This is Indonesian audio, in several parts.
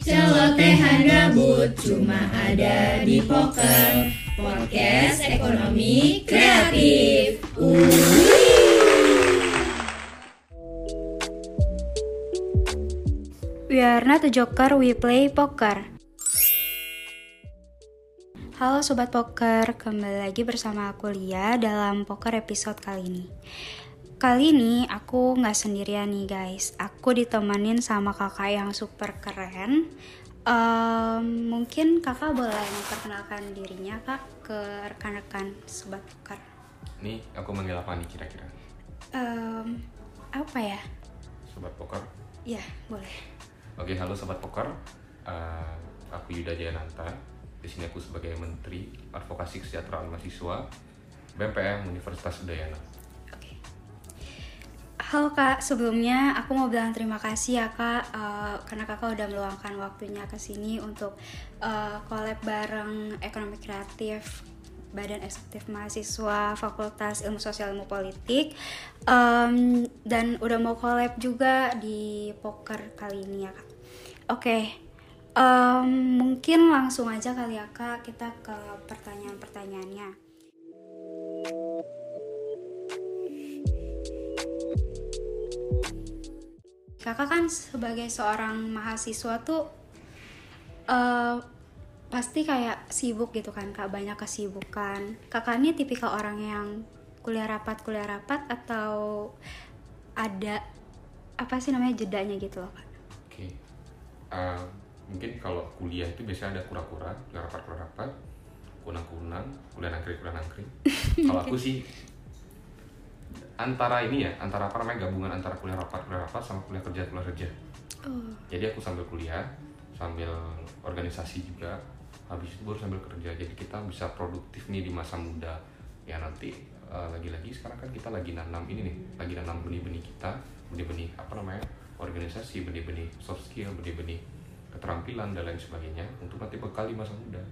Celotehan gabut cuma ada di poker Podcast ekonomi kreatif We are not a joker, we play poker. Halo Sobat Poker, kembali lagi bersama aku Lia dalam poker episode kali ini. Kali ini aku nggak sendirian nih guys, aku ditemenin sama kakak yang super keren. Um, mungkin kakak boleh memperkenalkan dirinya kak ke rekan-rekan Sobat Poker. Nih, aku manggil apa nih kira-kira? Um, apa ya? Sobat Poker. Ya, boleh. Oke, halo Sobat Poker. Eh, aku Yuda Jayananta. Di sini aku sebagai Menteri Advokasi Kesejahteraan Mahasiswa BMPM Universitas Udayana. Halo kak, sebelumnya aku mau bilang terima kasih ya kak. Eh, karena kakak udah meluangkan waktunya ke sini untuk eh, collab bareng ekonomi kreatif Badan Eksekutif Mahasiswa Fakultas Ilmu Sosial Ilmu Politik. Em, dan udah mau collab juga di poker kali ini ya kak. Oke, em, mungkin langsung aja kali ya kak. Kita ke pertanyaan-pertanyaannya. Kakak kan sebagai seorang mahasiswa tuh eh, pasti kayak sibuk gitu kan kak banyak kesibukan. Kakak ini tipikal orang yang kuliah rapat kuliah rapat atau ada apa sih namanya jedanya gitu loh kak? Oke. Eh, mungkin kalau kuliah itu biasanya ada kura-kura, kuliah rapat, kuliah rapat, kunang-kunang, kuliah nangkring, kuliah nangkring. kalau aku sih antara ini ya, antara apa namanya gabungan antara kuliah rapat, kuliah rapat sama kuliah kerja, kuliah kerja. Oh, jadi aku sambil kuliah sambil organisasi juga habis itu baru sambil kerja. Jadi kita bisa produktif nih di masa muda. Ya nanti eh, lagi-lagi sekarang kan kita lagi nanam ini nih lagi nanam benih-benih kita benih-benih apa namanya organisasi benih-benih soft skill benih-benih keterampilan dan lain sebagainya untuk nanti bekal di masa muda.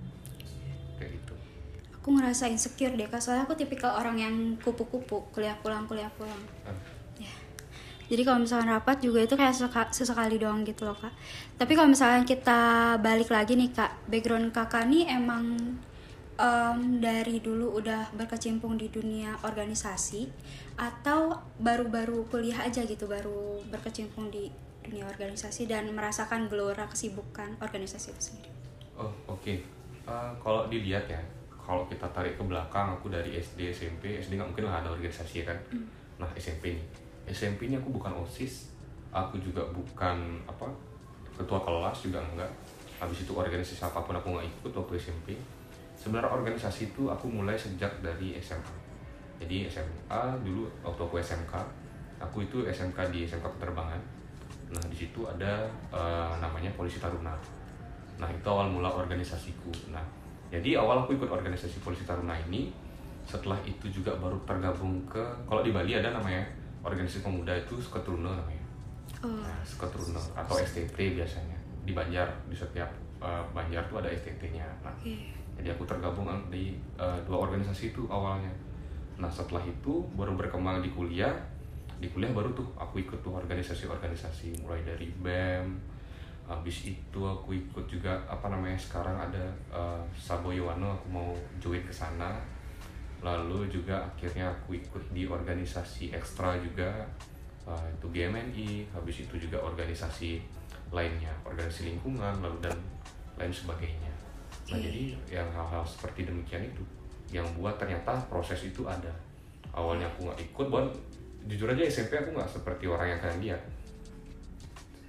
Kayak gitu aku ngerasa insecure deh kak soalnya aku tipikal orang yang kupu-kupu kuliah pulang kuliah pulang. Kan? Ya. Jadi kalau misalkan rapat juga itu kayak seka- sesekali doang gitu loh kak. Tapi kalau misalkan kita balik lagi nih kak, background kakak nih emang em, dari dulu udah berkecimpung di dunia organisasi atau baru-baru kuliah aja gitu, baru berkecimpung di dunia organisasi dan merasakan gelora kesibukan organisasi itu sendiri. Oh oke, Eh, kalau dilihat ya, kalau kita tarik ke belakang, aku dari SD, SMP, SD nggak mungkin lah ada organisasi ya kan. Nah SMP nih, SMP ini aku bukan osis, aku juga bukan apa ketua kelas juga enggak. Habis itu organisasi apa pun aku nggak ikut waktu SMP. Sebenarnya organisasi itu aku mulai sejak dari SMA. Jadi SMA dulu waktu aku SMK, aku itu SMK di SMK penerbangan. Nah di situ ada eh, namanya Polisi Taruna. Nah itu awal mula organisasiku. Nah jadi awal aku ikut organisasi Polisi Taruna ini. Setelah itu juga baru tergabung ke kalau di Bali ada namanya organisasi pemuda itu Skotruno namanya. Oh, Nah, Skotruno atau STT biasanya di Banjar di setiap eh, Banjar tuh ada STT-nya. Nah oke. jadi aku tergabung di eh, dua organisasi itu awalnya. Nah setelah itu baru berkembang di kuliah. Di kuliah baru tuh aku ikut tuh organisasi-organisasi mulai dari BEM. Habis itu aku ikut juga apa namanya sekarang ada eh, Saboyoano aku mau join ke sana. Lalu juga akhirnya aku ikut di organisasi ekstra juga eh, itu GMNI. Habis itu juga organisasi lainnya, organisasi lingkungan lalu dan lain sebagainya. Nah Oke. jadi yang hal-hal seperti demikian itu yang buat ternyata proses itu ada. Awalnya aku nggak ikut, buat jujur aja SMP aku nggak seperti orang yang kalian lihat.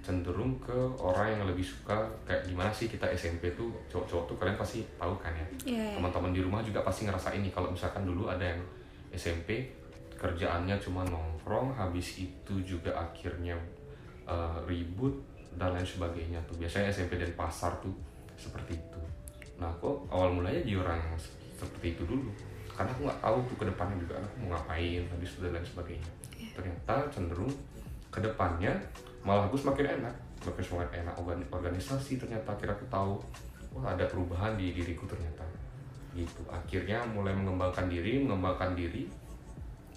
Cenderung ke orang yang lebih suka kayak gimana sih kita SMP tuh cowok-cowok tuh kalian pasti tahu kan ya. Iya, iya. Teman-teman di rumah juga pasti ngerasa ini kalau misalkan dulu ada yang SMP kerjaannya cuma nongkrong, habis itu juga akhirnya eh, ribut dan lain sebagainya tuh. Biasanya SMP dan pasar tuh seperti itu. Nah, kok awal mulanya jadi orang seperti itu dulu. Karena aku nggak tahu tuh ke depannya juga aku mau ngapain, habis itu dan lain sebagainya. Ternyata cenderung ke depannya malah aku semakin enak, semakin semakin enak organ- organisasi. Ternyata akhirnya aku tahu, wah ada perubahan di diriku ternyata. Gitu. Akhirnya mulai mengembangkan diri, mengembangkan diri.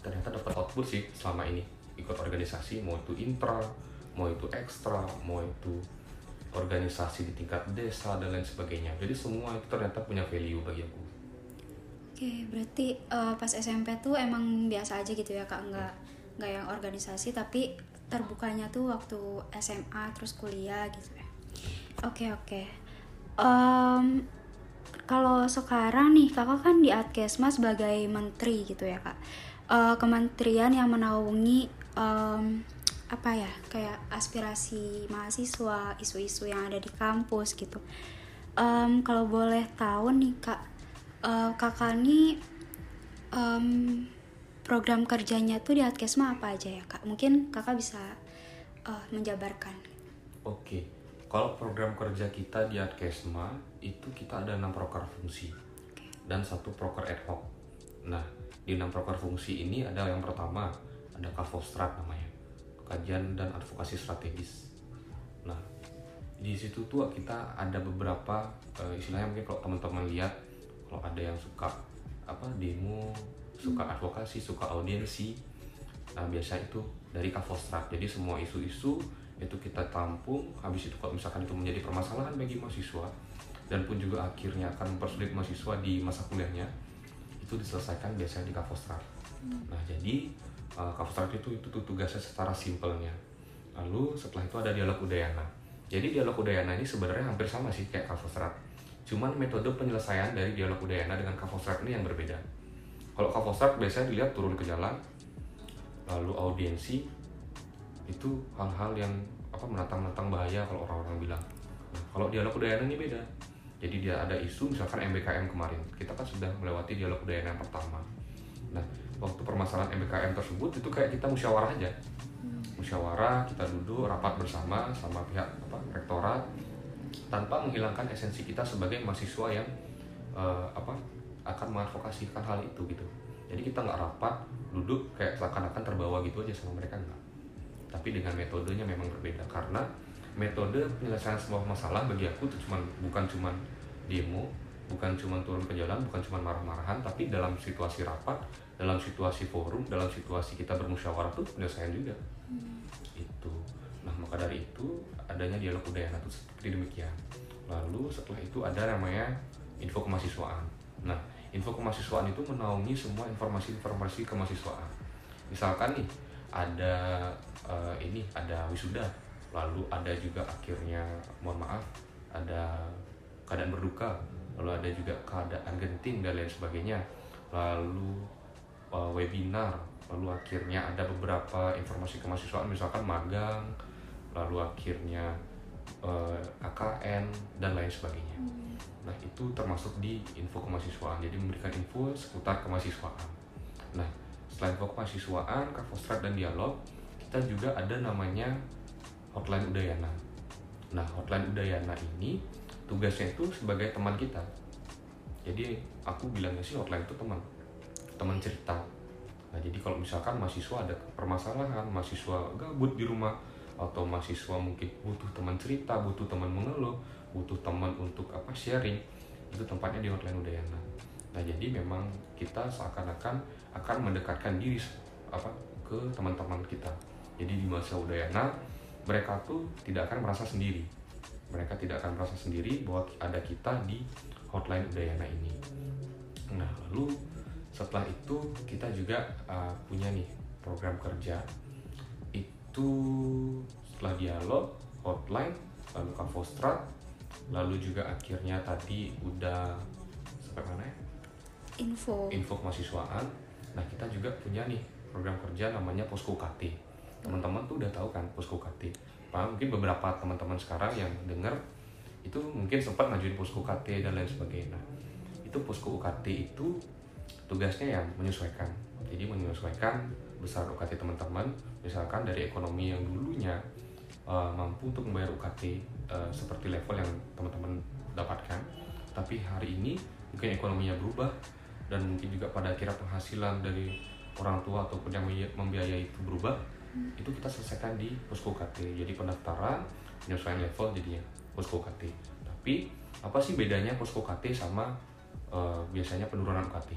Ternyata dapat output sih selama ini ikut organisasi, mau itu intra, mau itu ekstra, mau itu organisasi di tingkat desa dan lain sebagainya jadi semua itu ternyata punya value bagi aku oke berarti uh, pas SMP tuh emang biasa aja gitu ya kak nggak nggak yang organisasi tapi terbukanya tuh waktu SMA terus kuliah gitu ya. Oke oke. Um, kalau sekarang nih kakak kan di Adkesma sebagai menteri gitu ya kak. Uh, kementerian yang menaungi um, apa ya kayak aspirasi mahasiswa isu-isu yang ada di kampus gitu. Um, kalau boleh tahu nih kak uh, kakak nih um, program kerjanya tuh di Adkesma apa aja ya kak mungkin kakak bisa uh, menjabarkan oke kalau program kerja kita di Adkesma itu kita ada enam proker fungsi okay. dan satu proker ad hoc nah di enam proker fungsi ini ada yang pertama ada Kavostrat namanya kajian dan advokasi strategis. Nah, di situ tuh kita ada beberapa uh, istilahnya mungkin kalau teman-teman lihat kalau ada yang suka apa demo, suka advokasi, suka audiensi. Nah, biasa itu dari Kavostrat. Jadi semua isu-isu itu kita tampung. Habis itu kalau misalkan itu menjadi permasalahan bagi mahasiswa dan pun juga akhirnya akan mempersulit mahasiswa di masa kuliahnya itu diselesaikan biasanya di Kavostrat. Hmm. Nah, jadi uh, itu itu tuh tugasnya secara simpelnya lalu setelah itu ada dialog udayana jadi dialog udayana ini sebenarnya hampir sama sih kayak Kavostrat cuman metode penyelesaian dari dialog udayana dengan Kavostrat ini yang berbeda kalau Kavostrat biasanya dilihat turun ke jalan lalu audiensi itu hal-hal yang apa menantang-nantang bahaya kalau orang-orang bilang. Nah, kalau dialog udayana ini beda. Jadi dia ada isu misalkan MBKM kemarin. Kita kan sudah melewati dialog udayana yang pertama. Nah waktu permasalahan MBKM tersebut itu kayak kita musyawarah aja. Hmm. musyawarah kita duduk rapat bersama sama pihak apa rektorat tanpa menghilangkan esensi kita sebagai mahasiswa yang uh, apa akan mengadvokasikan hal itu gitu. Jadi kita nggak rapat duduk kayak seakan-akan terbawa gitu aja sama mereka nggak. Tapi dengan metodenya memang berbeda. Karena metode penyelesaian sebuah masalah bagi aku itu cuman bukan cuman demo bukan cuma turun ke jalan bukan cuma marah-marahan tapi dalam situasi rapat dalam situasi forum dalam situasi kita bermusyawarah tuh penyelesaian juga. Hmm. itu. Nah maka dari itu adanya dialog udayana itu seperti demikian. Lalu setelah itu ada namanya info kemahasiswaan. Nah info kemahasiswaan itu menaungi semua informasi-informasi kemahasiswaan misalkan nih ada uh, ini ada wisuda lalu ada juga akhirnya mohon maaf ada keadaan berduka lalu ada juga keadaan genting dan lain sebagainya lalu uh, webinar lalu akhirnya ada beberapa informasi kemahasiswaan misalkan magang lalu akhirnya uh, KKN dan lain sebagainya hmm. Nah itu termasuk di info kemahasiswaan. Jadi memberikan info seputar kemahasiswaan. Nah selain info kemahasiswaan Kavostrat dan dialog kita juga ada namanya hotline Udayana. Nah hotline Udayana ini tugasnya itu sebagai teman kita. Jadi aku bilangnya sih hotline itu teman. Teman cerita. Nah jadi kalau misalkan mahasiswa ada permasalahan mahasiswa gabut di rumah atau mahasiswa mungkin butuh teman cerita butuh teman mengeluh butuh teman untuk apa sharing itu tempatnya di hotline Udayana. Nah jadi memang kita seakan-akan akan mendekatkan diri apa ke teman-teman kita. Jadi di masa Udayana mereka tuh tidak akan merasa sendiri. Mereka tidak akan merasa sendiri bahwa ada kita di hotline Udayana ini. Nah, lalu setelah itu kita juga uh, punya nih program kerja. Itu setelah dialog hotline lalu Kavostrat lalu juga akhirnya tadi udah sampai mana ya? Info. Info kemahasiswaan. Nah kita juga punya nih program kerja namanya Posko KT. Teman-teman tuh udah tahu kan Posko KT Pak, mungkin beberapa teman-teman sekarang yang dengar itu mungkin sempat ngajuin posko UKT dan lain sebagainya. Nah, itu posko UKT itu tugasnya yang menyesuaikan. Jadi menyesuaikan besar UKT teman-teman, misalkan dari ekonomi yang dulunya uh, mampu untuk membayar UKT uh, eh, seperti level yang teman-teman dapatkan, tapi hari ini mungkin ekonominya berubah dan mungkin juga pada akhirnya penghasilan dari orang tua ataupun yang membiayai itu berubah, itu kita selesaikan di posko KT jadi pendaftaran penyesuaian level jadinya posko KT tapi apa sih bedanya posko KT sama uh, biasanya penurunan UKT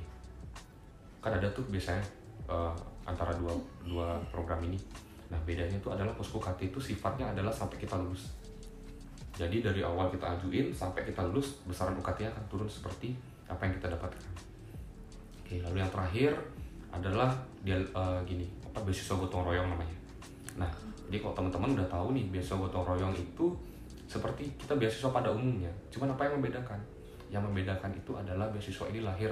kan ada tuh biasanya uh, antara dua dua program ini. Nah bedanya itu adalah posko KT itu sifatnya adalah sampai kita lulus jadi dari awal kita ajuin sampai kita lulus besaran UKT akan turun seperti apa yang kita dapatkan. Oke lalu yang terakhir adalah dia uh, gini apa beasiswa gotong royong namanya. Nah jadi kalau teman-teman udah tahu nih beasiswa gotong royong itu seperti kita beasiswa pada umumnya cuman apa yang membedakan? Yang membedakan itu adalah beasiswa ini lahir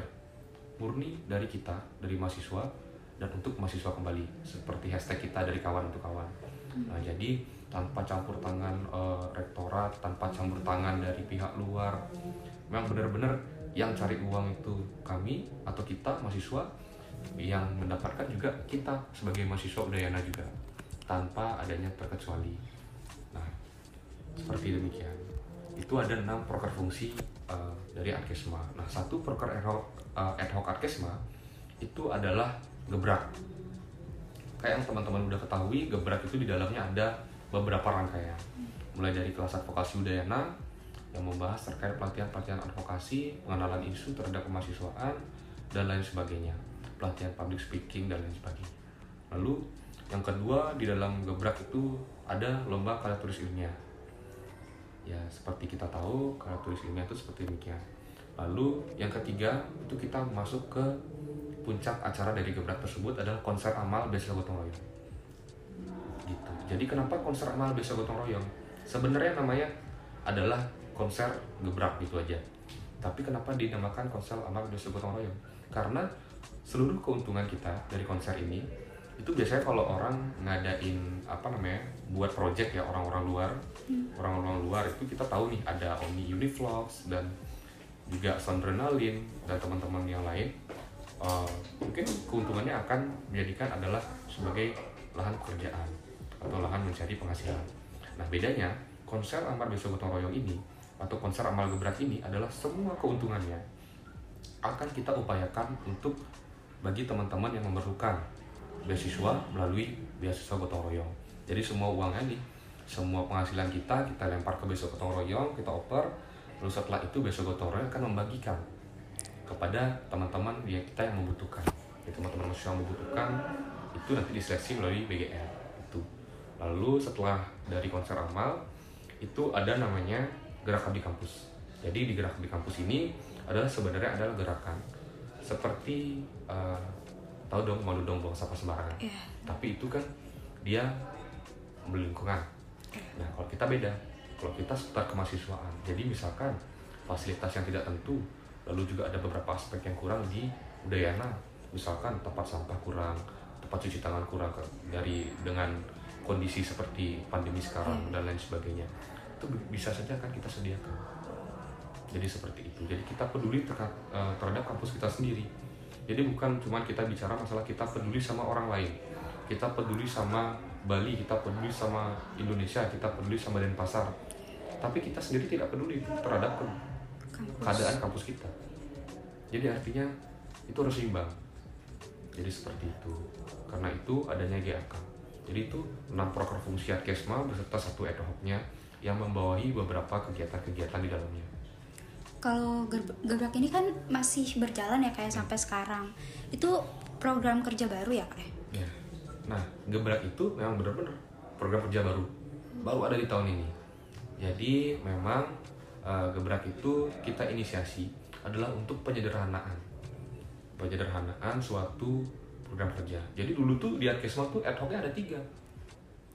murni dari kita dari mahasiswa dan untuk mahasiswa kembali seperti hashtag kita dari kawan untuk kawan. Nah jadi tanpa campur tangan uh, rektorat, tanpa campur tangan dari pihak luar. Memang benar-benar yang cari uang itu kami atau kita mahasiswa yang mendapatkan juga kita sebagai mahasiswa Udayana juga tanpa adanya terkecuali. Nah, seperti demikian. Itu ada enam proker fungsi uh, dari Arkesma. Nah, satu proker ad hoc, uh, ad hoc Arkesma itu adalah gebrak. Kayak yang teman-teman udah ketahui, gebrak itu di dalamnya ada beberapa rangkaian mulai dari kelas advokasi Udayana yang membahas terkait pelatihan-pelatihan advokasi, pengenalan isu terhadap kemahasiswaan, dan lain sebagainya. Pelatihan public speaking dan lain sebagainya. Lalu yang kedua di dalam gebrak itu ada lomba karya tulis ilmiah. Ya seperti kita tahu karya tulis ilmiah itu seperti demikian. Lalu yang ketiga itu kita masuk ke puncak acara dari gebrak tersebut adalah konser amal beasiswa gotong royong jadi kenapa konser amal biasa gotong royong? Sebenarnya namanya adalah konser gebrak gitu aja. Tapi kenapa dinamakan konser amal biasa gotong royong? Karena seluruh keuntungan kita dari konser ini itu biasanya kalau orang ngadain apa namanya buat project ya orang-orang luar hmm. orang-orang luar itu kita tahu nih ada Omni Univlogs dan juga Sondrenalin dan teman-teman yang lain. Uh, mungkin keuntungannya akan menjadikan adalah sebagai lahan pekerjaan atau lahan mencari penghasilan. Nah bedanya konser amal besok gotong royong ini atau konser amal gebrak ini adalah semua keuntungannya akan kita upayakan untuk bagi teman-teman yang memerlukan beasiswa melalui beasiswa gotong royong. Jadi semua uangnya nih, semua penghasilan kita kita lempar ke besok gotong royong, kita oper, lalu setelah itu besok gotong royong akan membagikan kepada teman-teman yang kita yang membutuhkan. teman-teman yang membutuhkan itu nanti diseleksi melalui BGR lalu setelah dari konser amal itu ada namanya gerakan di kampus. Jadi di gerakan di kampus ini adalah sebenarnya adalah gerakan seperti uh, tahu dong malu dong buang sampah sembarangan. Yeah. tapi itu kan dia melingkungan nah kalau kita beda kalau kita seputar kemahasiswaan. Jadi misalkan fasilitas yang tidak tentu lalu juga ada beberapa aspek yang kurang di Udayana. Misalkan tempat sampah kurang tempat cuci tangan kurang dari dengan kondisi seperti pandemi sekarang hmm. dan lain sebagainya itu bisa saja kan kita sediakan. Jadi seperti itu. Jadi kita peduli eh, terhadap kampus kita sendiri. Jadi bukan cuma kita bicara masalah kita peduli sama orang lain. Kita peduli sama Bali kita peduli sama Indonesia kita peduli sama Denpasar. Tapi kita sendiri tidak peduli terhadap kampus. keadaan kampus kita. Jadi artinya itu harus seimbang. Jadi seperti itu. Karena itu adanya GAK jadi itu enam proker fungsi Adkesma beserta satu ad hocnya yang membawahi beberapa kegiatan-kegiatan di dalamnya. Kalau gebrak ini kan masih berjalan ya kayak hmm. sampai sekarang. Itu program kerja baru ya kayak? Ya. Nah, gebrak itu memang benar-benar program kerja baru. Baru ada di tahun ini. Jadi memang uh, gebrak itu kita inisiasi adalah untuk penyederhanaan. Penyederhanaan suatu program kerja. Jadi dulu tuh di Adkesma tuh ad hocnya ada tiga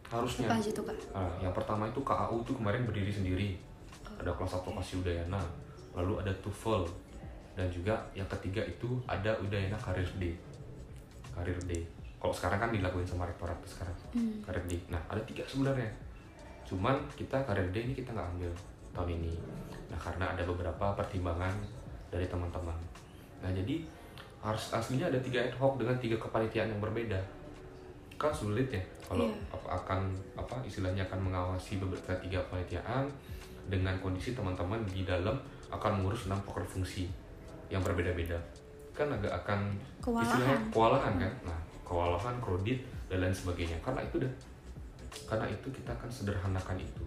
harusnya. Apa aja tuh kak? Uh, yang pertama itu KAU tuh kemarin berdiri sendiri. Ada kelas advokasi Udayana, lalu ada TOEFL, dan juga yang ketiga itu ada Udayana Karir Day. Karir Day. Kalau sekarang kan dilakuin sama rektorat sekarang. Hmm. Karir Day. Nah ada tiga sebenarnya. Cuman kita Karir Day ini kita nggak ambil tahun ini. Nah karena ada beberapa pertimbangan dari teman-teman. Nah jadi harus aslinya ada tiga ad hoc dengan tiga kepanitiaan yang berbeda. Kan sulit ya kalau yeah. akan apa istilahnya akan mengawasi beberapa tiga kepanitiaan dengan kondisi teman-teman di dalam akan mengurus enam poker fungsi yang berbeda-beda. Kan agak akan kewalahan. istilahnya kewalahan kan? Nah kewalahan kredit dan lain sebagainya. Karena itu deh karena itu kita akan sederhanakan itu.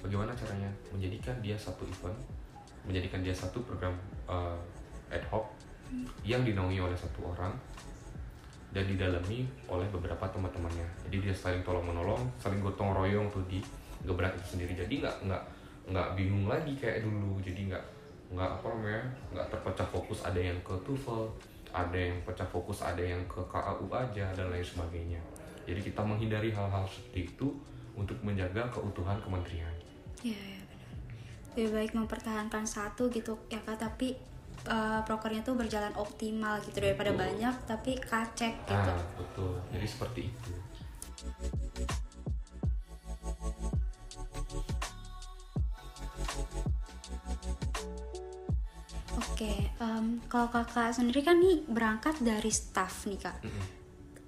Bagaimana caranya? Menjadikan dia satu event menjadikan dia satu program uh, ad hoc yang dinaungi oleh satu orang dan didalami oleh beberapa teman-temannya. Jadi dia saling tolong menolong saling gotong royong tuh di gebrak itu sendiri. Jadi nggak nggak nggak bingung lagi kayak dulu. Jadi nggak nggak apa namanya nggak terpecah fokus ada yang ke TOEFL ada yang pecah fokus ada yang ke KAU aja dan lain sebagainya. Jadi kita menghindari hal-hal seperti itu untuk menjaga keutuhan kementerian. Ya, benar. Lebih baik mempertahankan satu gitu ya kak, tapi uh, prokernya tuh berjalan optimal gitu daripada Betul. banyak tapi kacek gitu. nah betul jadi seperti itu Oke, em, kalau kakak sendiri kan nih berangkat dari staff nih kak. Mm-mm.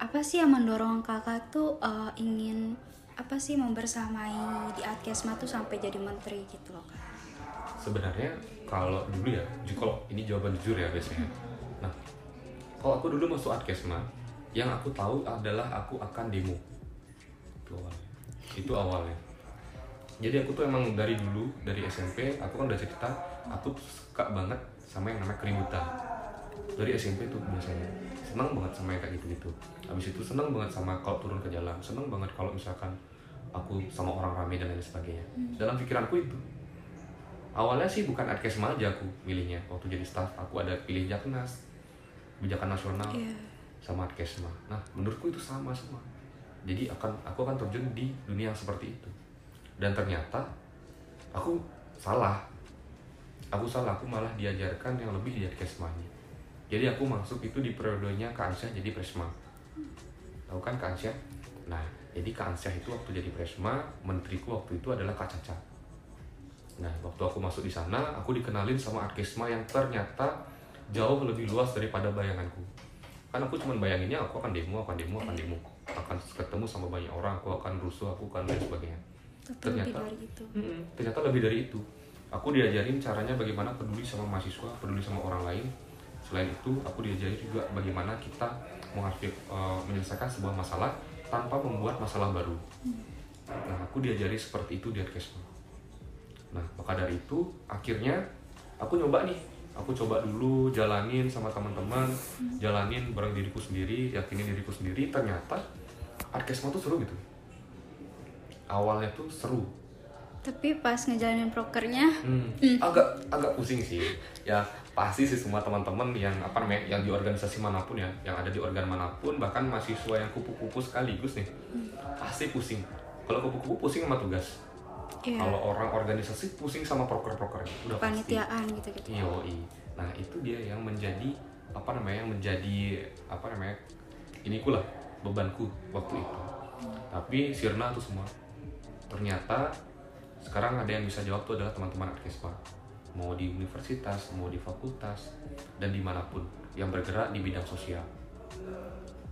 Apa sih yang mendorong kakak tuh uh, ingin apa sih membersamai di Adkesma tuh sampai jadi menteri gitu loh kak? sebenarnya kalau dulu ya kalau ini jawaban jujur ya biasanya nah kalau aku dulu masuk Adkesma yang aku tahu adalah aku akan demo. Itu awalnya. Itu awalnya. Jadi aku tuh emang dari dulu dari SMP aku kan udah cerita aku suka banget sama yang namanya keributan. Dari SMP tuh biasanya. Senang banget sama yang kayak gitu gitu habis itu senang banget sama kalau turun ke jalan. Senang banget kalau misalkan aku sama orang rame dan lain sebagainya. Dalam pikiranku itu awalnya sih bukan adkesma aja aku milihnya. Waktu jadi staff aku ada pilih jaknas kebijakan nasional Iya. sama adkesma nah menurutku itu sama semua. Jadi akan aku akan terjun di dunia yang seperti itu. Dan ternyata aku salah. Aku salah aku malah diajarkan yang lebih di adkesmanya jadi aku masuk itu di periodenya Kak Ansyah jadi presma. Tahu kan Kak Ansyah? Nah jadi Kak Ansyah itu waktu jadi presma menteriku waktu itu adalah Kak Caca Nah, waktu aku masuk di sana, aku dikenalin sama Arkesma yang ternyata jauh lebih luas daripada bayanganku. Kan aku cuma bayanginnya aku akan demo, akan demo, akan demo, akan ketemu sama banyak orang, aku akan rusuh, aku akan lain sebagainya. Tapi lebih Ternyata- dari itu. Ternyata lebih dari itu. Aku diajarin caranya bagaimana peduli sama mahasiswa, peduli sama orang lain. Selain itu, aku diajarin juga bagaimana kita mengaktif- eh, menyelesaikan sebuah masalah tanpa membuat masalah baru. Nah, aku diajari seperti itu di Adkesma. Nah, maka dari itu akhirnya aku nyoba nih. Aku coba dulu jalanin sama teman-teman, jalanin bareng diriku sendiri, yakinin diriku sendiri. Ternyata Adkesma tuh seru gitu. Awalnya tuh seru, Tapi pas ngejalanin prokernya, Hmm, agak agak pusing sih. Ya pasti sih semua teman-teman yang apa namanya yang di organisasi mana pun ya, yang ada di organ mana pun, bahkan mahasiswa yang kupu-kupu sekaligus nih, pasti pusing. Kalau kupu-kupu pusing sama tugas. Iya. Kalau orang organisasi pusing sama proker-prokernya, udah panitiaan gitu-gitu. Yoi. Nah itu dia yang menjadi apa namanya yang menjadi apa namanya iniku lah bebanku waktu itu. Tapi sirna tuh semua. Ternyata sekarang ada yang bisa jawab tuh adalah teman-teman Adkesma. Mau di universitas, mau di fakultas, dan di mana pun yang bergerak di bidang sosial.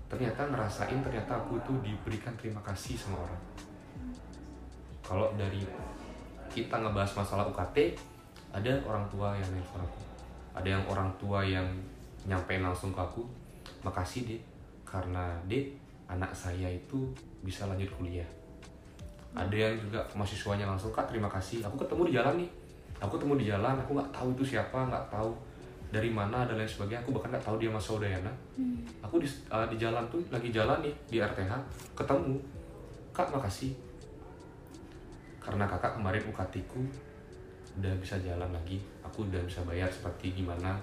Ternyata ngerasain ternyata aku itu diberikan terima kasih sama orang. Kalau dari kita ngebahas masalah UKT, ada orang tua yang nelfon aku. Ada yang orang tua yang nyampein langsung ke aku makasih deh karena deh anak saya itu bisa lanjut kuliah. Ada yang juga mahasiswanya langsung kak terima kasih aku ketemu di jalan nih. Aku ketemu di jalan aku nggak tahu itu siapa nggak tahu dari mana dan lain sebagainya. Aku bahkan nggak tahu dia Mas Saudayana aku di, uh, di jalan tuh lagi jalan nih di RTH ketemu. Kak makasih karena kakak kemarin UKT ku udah bisa jalan lagi aku udah bisa bayar seperti gimana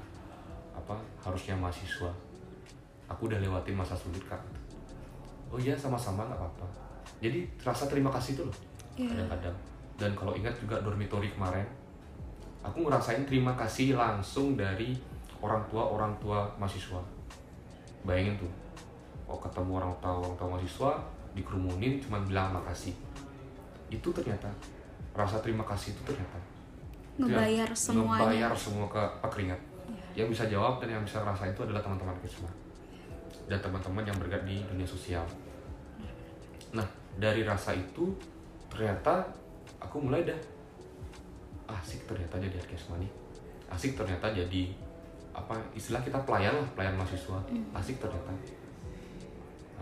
apa harusnya mahasiswa. Aku udah lewatin masa sulit kak. Oh iya sama-sama nggak apa-apa. Jadi rasa terima kasih itu loh Iya. kadang-kadang. Dan kalau ingat juga dormitory kemarin aku ngerasain terima kasih langsung dari orang tua orang tua mahasiswa. Bayangin tuh oh ketemu orang tua orang tua mahasiswa dikerumunin cuma bilang makasih itu ternyata rasa terima kasih itu ternyata. Ngebayar semuanya. ngebayar semua ke keringat. Yang bisa jawab dan yang bisa ngerasain itu adalah teman-teman Kisma dan teman-teman yang bergerak di dunia sosial. Nah dari rasa itu ternyata aku mulai dah asik ternyata jadi Kisma nih. Asik ternyata jadi apa istilah kita pelayan lah pelayan mahasiswa. Asik ternyata.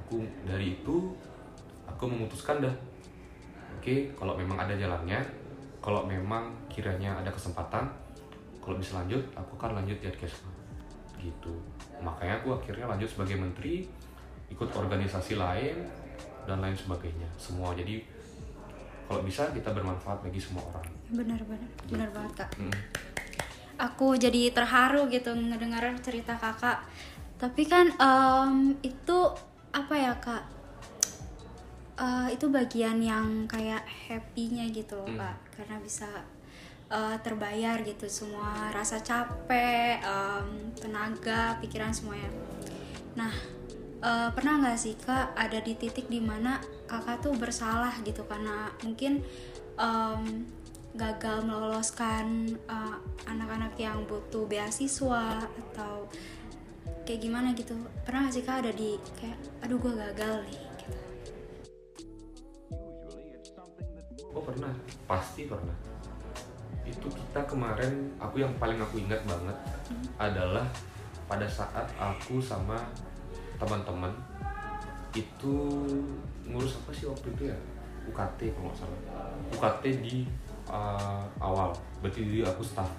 Aku dari itu aku memutuskan dah oke kalau memang ada jalannya kalau memang kiranya ada kesempatan kalau bisa lanjut aku akan lanjut di Adkesma gitu. Makanya aku akhirnya lanjut sebagai menteri ikut organisasi lain dan lain sebagainya. Semua. Jadi kalau bisa kita bermanfaat bagi semua orang. Benar benar. Benar banget kak. Mm. aku jadi terharu gitu ngedengar cerita kakak. Tapi kan em, itu apa ya kak Eh, itu bagian yang kayak happy-nya gitu loh Hmm. kak. Karena bisa eh, terbayar gitu semua rasa capek em, tenaga pikiran semuanya. Nah eh, pernah nggak sih kak ada di titik di mana kakak tuh bersalah gitu? Karena mungkin em, gagal meloloskan anak-anak yang butuh beasiswa atau kayak gimana gitu. Pernah gak sih kak ada di kayak aduh gue gagal nih Oh pernah, pasti pernah. Itu kita kemarin, aku yang paling aku ingat banget adalah pada saat aku sama teman-teman itu ngurus apa sih waktu itu ya? UKT kalau nggak salah. UKT di uh, awal, berarti di aku staff.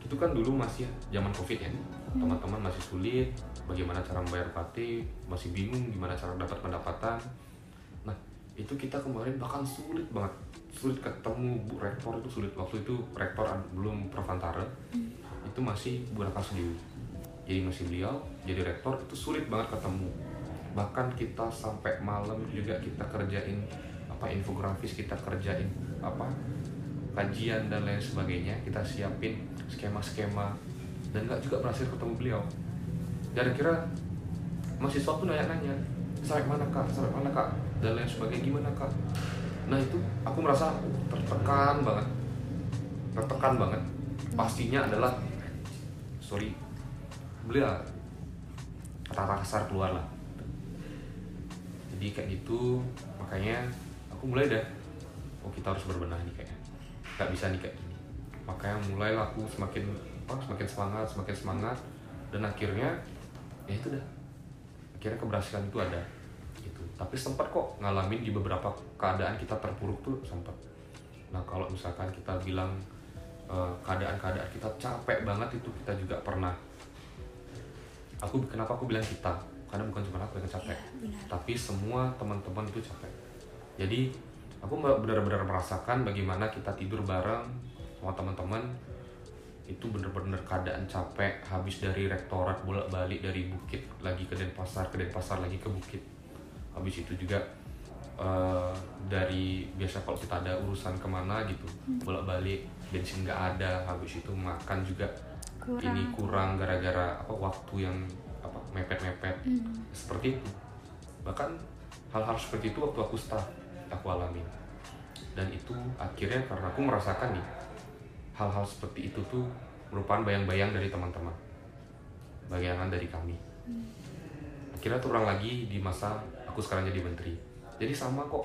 Itu kan dulu masih zaman covid ya, teman-teman masih sulit. Bagaimana cara membayar UKT, masih bingung gimana cara dapat pendapatan. Itu kita kemarin bahkan sulit banget. Sulit ketemu bu. Rektor itu sulit. Waktu itu rektor belum Profantara itu masih Bu Raka Sudewi jadi masih beliau jadi rektor itu sulit banget ketemu. Bahkan kita sampai malam juga kita kerjain apa infografis kita kerjain apa kajian dan lain sebagainya. Kita siapin skema-skema. Dan nggak juga berhasil ketemu beliau. Dan kira mahasiswa pun nanya-nanya sampai mana kak? Sampai mana kak dan lain sebagainya. Gimana kak? Nah itu aku merasa tertekan banget. Tertekan banget. Pastinya adalah sorry beliau kata kasar keluar lah. Jadi kayak gitu makanya aku mulai dah oh kita harus berbenah nih kayaknya nggak bisa nih kayak gini. Makanya mulai aku semakin apa semakin semangat semakin semangat. Dan akhirnya ya itu dah. Akhirnya keberhasilan itu ada tapi sempat kok ngalamin di beberapa keadaan kita terpuruk tuh sempat nah kalau misalkan kita bilang eh, keadaan-keadaan kita capek banget itu kita juga pernah. Aku kenapa aku bilang kita? Karena bukan cuma aku yang capek. Benar. tapi semua teman-teman itu capek. Jadi aku benar-benar merasakan bagaimana kita tidur bareng sama teman-teman itu bener-bener keadaan capek habis dari rektorat bolak-balik dari bukit lagi ke Denpasar ke Denpasar lagi ke bukit habis itu juga eh, dari biasa kalau kita ada urusan ke mana gitu bolak-balik bensin nggak ada habis itu makan juga Kurang. ini kurang gara-gara apa waktu yang apa mepet-mepet. Hmm. seperti itu. Bahkan hal-hal seperti itu waktu aku staff aku alami dan itu akhirnya karena aku merasakan nih hal-hal seperti itu tuh merupakan bayang-bayang dari teman-teman. Bayangan dari kami. Akhirnya terulang lagi di masa aku sekarang jadi menteri. Jadi sama kok.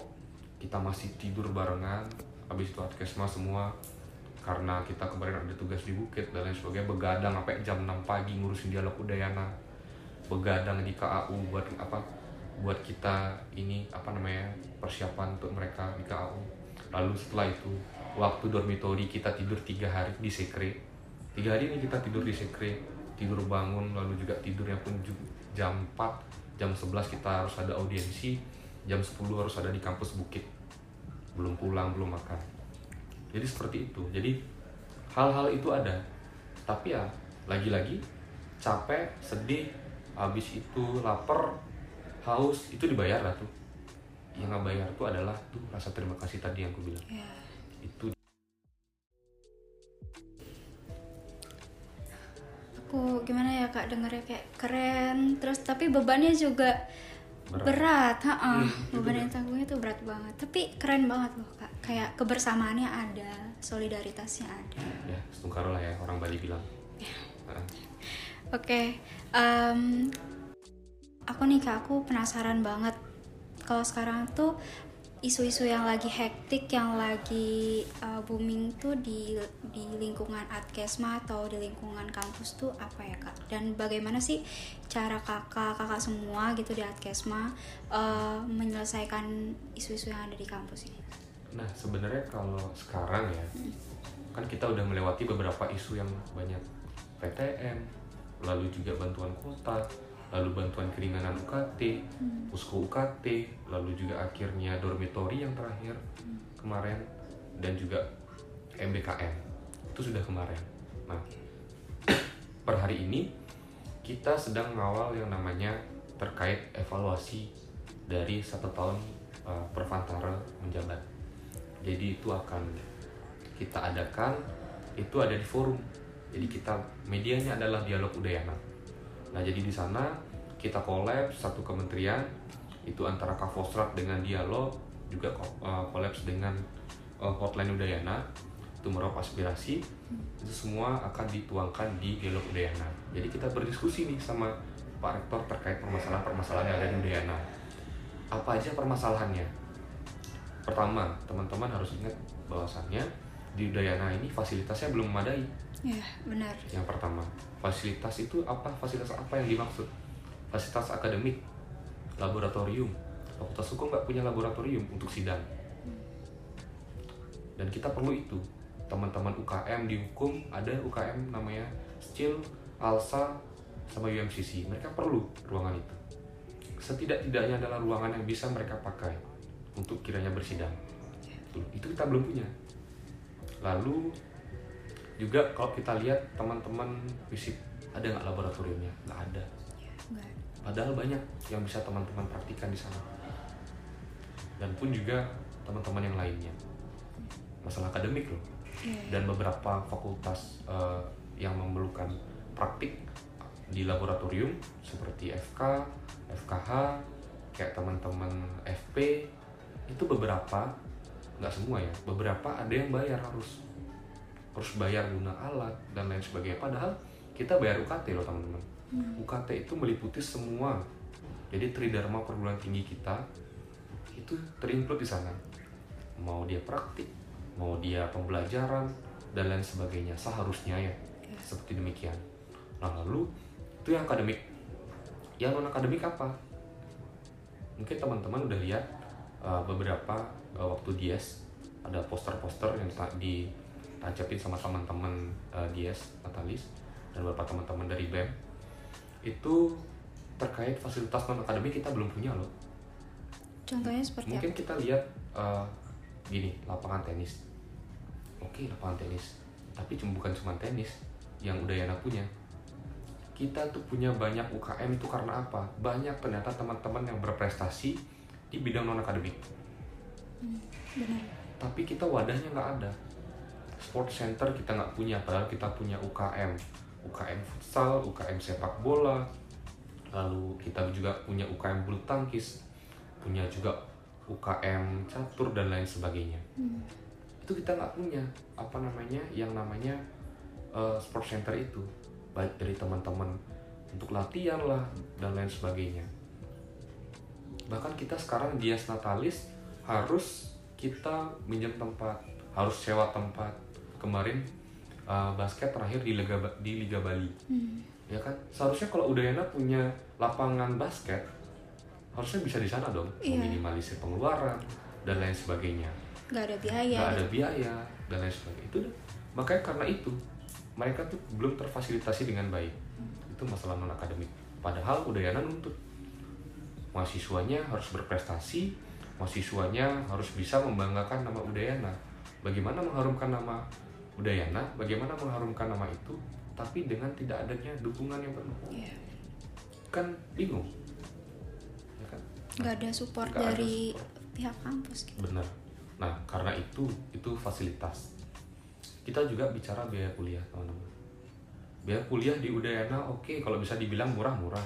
Kita masih tidur barengan habis itu adkesma semua karena kita kemarin ada tugas di bukit dan lain sebagainya begadang sampai jam 6 pagi ngurusin dialog udayana. Begadang di KAU buat apa? Buat kita ini apa namanya persiapan untuk mereka di KAU lalu setelah itu waktu dormitori kita tidur tiga hari di sekre. Tiga hari ini kita tidur di sekre tidur bangun lalu juga tidurnya pun jam 4 jam 11 kita harus ada audiensi jam 10 harus ada di kampus bukit. Belum pulang belum makan. Jadi seperti itu. Jadi hal-hal itu ada. Tapi ya lagi-lagi capek sedih habis itu lapar haus itu dibayar lah tuh. Yang nggak bayar tuh adalah tuh rasa terima kasih tadi yang aku bilang. Ya. itu aku gimana ya kak dengernya kayak keren. Terus tapi bebannya juga Berat. berat, ha Hmm, itu beban yang tanggungnya tuh berat banget. Tapi keren banget loh kak. Kayak kebersamaannya ada solidaritasnya ada. Ya setungkaro lah ya orang Bali bilang. Heeh. oke em, aku nih kak aku penasaran banget. Kalau sekarang tuh isu-isu yang lagi hektik yang lagi uh, booming tuh di di lingkungan adkesma atau di lingkungan kampus tuh apa ya kak? Dan bagaimana sih cara kakak kakak semua gitu di adkesma uh, menyelesaikan isu-isu yang ada di kampus ini? Nah, sebenarnya kalau sekarang ya, kan kita udah melewati beberapa isu yang banyak PTM, lalu juga bantuan kuota, lalu bantuan keringanan UKT, posko UKT, lalu juga akhirnya dormitory yang terakhir kemarin dan juga MBKM itu sudah kemarin. Nah, per hari ini kita sedang mengawal yang namanya terkait evaluasi dari satu tahun uh, Pervantara menjabat. Jadi itu akan kita adakan itu ada di forum. Jadi kita medianya adalah dialog Udayana. Nah jadi di sana kita collab satu kementerian itu antara Kavostrat dengan dialog juga uh, dengan uh, hotline Udayana itu meraup aspirasi itu semua akan dituangkan di dialog Udayana. Jadi kita berdiskusi nih sama Pak Rektor terkait permasalahan-permasalahan yang ada di Udayana. Apa aja permasalahannya? Pertama, teman-teman harus ingat bahwasannya di Udayana ini fasilitasnya belum memadai. Ya, benar. Yang pertama, fasilitas itu apa? Fasilitas apa yang dimaksud? Fasilitas akademik, laboratorium. Fakultas Hukum nggak punya laboratorium untuk sidang. Dan kita perlu itu. Teman-teman UKM di hukum ada UKM namanya SCIL, ALSA, sama UMCC. Mereka perlu ruangan itu. Setidak-tidaknya adalah ruangan yang bisa mereka pakai untuk kiranya bersidang. Itu kita belum punya. Lalu juga kalau kita lihat teman-teman visip ada nggak laboratoriumnya? Nggak ada. Enggak. Padahal banyak yang bisa teman-teman praktikan di sana. Dan pun juga teman-teman yang lainnya. Masalah akademik loh. Iya. Dan beberapa fakultas eh, yang memerlukan praktik di laboratorium seperti FK, FKH, kayak teman-teman FP itu beberapa nggak semua ya beberapa ada yang bayar harus harus bayar guna alat dan lain sebagainya. Padahal kita bayar UKT loh teman-teman. UKT itu meliputi semua. Jadi tridharma perguruan tinggi kita itu terinclude di sana. Mau dia praktik mau dia pembelajaran dan lain sebagainya. Seharusnya ya seperti demikian. Nah lalu itu yang akademik. Yang non akademik apa? Mungkin teman-teman udah lihat uh, beberapa uh, waktu dies ada poster-poster yang ta- ditancapin sama teman-teman uh, dies Natalis dan beberapa teman-teman dari BEM. Itu terkait fasilitas non akademik kita belum punya loh. Contohnya seperti mungkin apa? kita lihat uh, gini lapangan tenis. Oke lapangan tenis. Tapi cuma bukan cuma tenis yang Udayana punya. Kita tuh punya banyak UKM itu karena apa? Banyak ternyata teman-teman yang berprestasi di bidang non akademik. Benar. tapi kita wadahnya nggak ada sport center kita nggak punya padahal kita punya UKM UKM futsal UKM sepak bola. Lalu kita juga punya UKM bulu tangkis punya juga UKM catur dan lain sebagainya. Hmm. itu kita nggak punya. Apa namanya? Yang namanya eh, sport center itu. Baik dari teman-teman untuk latihan lah dan lain sebagainya. Bahkan kita sekarang dias natalis harus kita minjem tempat harus sewa tempat kemarin eh, basket terakhir di Liga di Liga Bali. Hmm. ya kan? Seharusnya kalau Udayana punya lapangan basket harusnya bisa di sana dong. Iya. meminimalisir pengeluaran dan lain sebagainya. Nggak ada biaya. nggak ada biaya dan lain sebagainya. Itu makanya karena itu mereka tuh belum terfasilitasi dengan baik. Itu masalah non akademik. Padahal Udayana nuntut. Mahasiswanya harus berprestasi mahasiswanya harus bisa membanggakan nama Udayana. Bagaimana mengharumkan nama Udayana bagaimana mengharumkan nama itu tapi dengan tidak adanya dukungan yang penuh Iya. kan bingung ya kan Nggak ada support ada dari support. pihak kampus gitu. Benar. Nah, karena itu itu fasilitas. Kita juga bicara biaya kuliah, teman-teman. Biaya kuliah di Udayana oke kalau bisa dibilang murah-murah.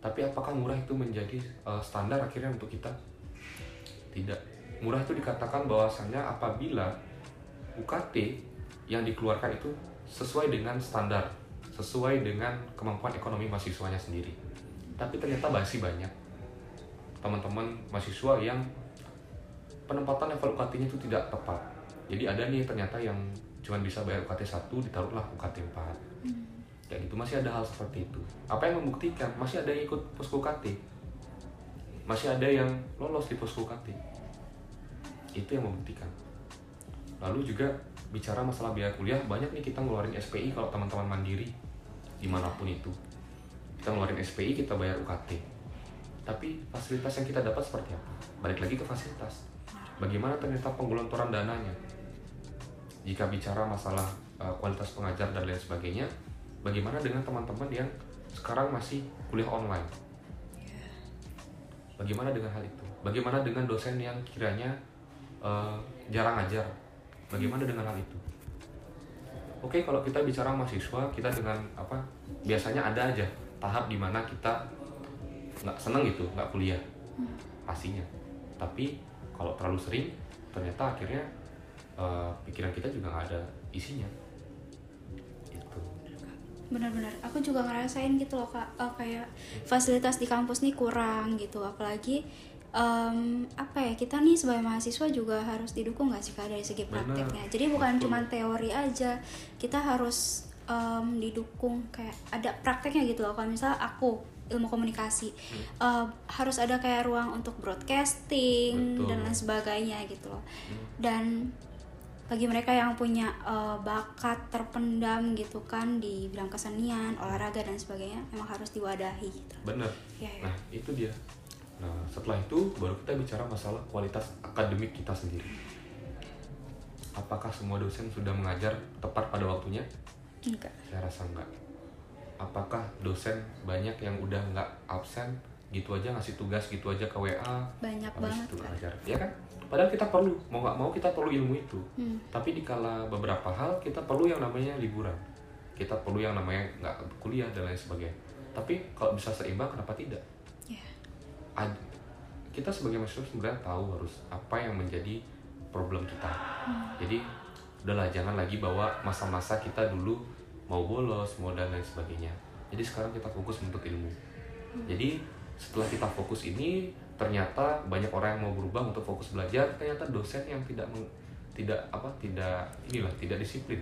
Tapi apakah murah itu menjadi uh, standar akhirnya untuk kita? Tidak. Murah itu dikatakan bahwasannya apabila UKT yang dikeluarkan itu sesuai dengan standar, sesuai dengan kemampuan ekonomi mahasiswanya sendiri. Tapi ternyata masih banyak teman-teman mahasiswa yang penempatan level UKT-nya itu tidak tepat. Jadi ada nih ternyata yang cuma bisa bayar UKT 1 ditaruhlah UKT 4. Kayak gitu masih ada hal seperti itu. Apa yang membuktikan? Masih ada yang ikut posko UKT. Masih ada yang lolos di posko UKT. Itu yang membuktikan. Lalu juga bicara masalah biaya kuliah, banyak nih kita ngeluarin SPI kalau teman-teman mandiri di mana pun itu. kita ngeluarin SPI kita bayar UKT tapi fasilitas yang kita dapat seperti apa? Balik lagi ke fasilitas. Bagaimana ternyata penggelontoran dananya? Jika bicara masalah uh, kualitas pengajar dan lain sebagainya bagaimana dengan teman-teman yang sekarang masih kuliah online? Bagaimana dengan hal itu? Bagaimana dengan dosen yang kiranya uh, jarang ajar bagaimana dengan hal itu? Oke kalau kita bicara mahasiswa kita dengan apa biasanya ada aja tahap di mana kita nggak seneng gitu nggak kuliah pastinya. Tapi kalau terlalu sering ternyata akhirnya uh, pikiran kita juga nggak ada isinya. Itu benar-benar. Aku juga ngerasain gitu loh kak. Oh, kayak fasilitas di kampus nih kurang gitu apalagi um, apa ya kita nih sebagai mahasiswa juga harus didukung nggak sih kak dari segi prakteknya jadi bukan cuma teori aja kita harus um, didukung kayak ada prakteknya gitu loh kalau misalnya aku ilmu komunikasi hmm. uh, harus ada kayak ruang untuk broadcasting Betul. dan lain sebagainya gitu loh hmm. dan bagi mereka yang punya uh, bakat terpendam gitu kan di bidang kesenian olahraga dan sebagainya memang harus diwadahi gitu. bener ya, ya. nah itu dia nah setelah itu baru kita bicara masalah kualitas akademik kita sendiri. Apakah semua dosen sudah mengajar tepat pada waktunya? Enggak. Saya rasa enggak. Apakah dosen banyak yang udah nggak absen gitu aja ngasih tugas gitu aja ke WA banyak banget itu kan. ya kan? Padahal kita perlu mau nggak mau kita perlu ilmu itu. Hmm. tapi dikala beberapa hal kita perlu yang namanya liburan. Kita perlu yang namanya nggak kuliah dan lain sebagainya. Tapi kalau bisa seimbang kenapa tidak. Ad, kita sebagai mahasiswa sebenarnya tahu harus apa yang menjadi problem kita. Jadi udahlah jangan lagi bawa masa-masa kita dulu mau bolos mau dan lain sebagainya. Jadi sekarang kita fokus untuk ilmu. Jadi setelah kita fokus ini ternyata banyak orang yang mau berubah untuk fokus belajar ternyata dosen yang tidak tidak apa tidak inilah tidak disiplin.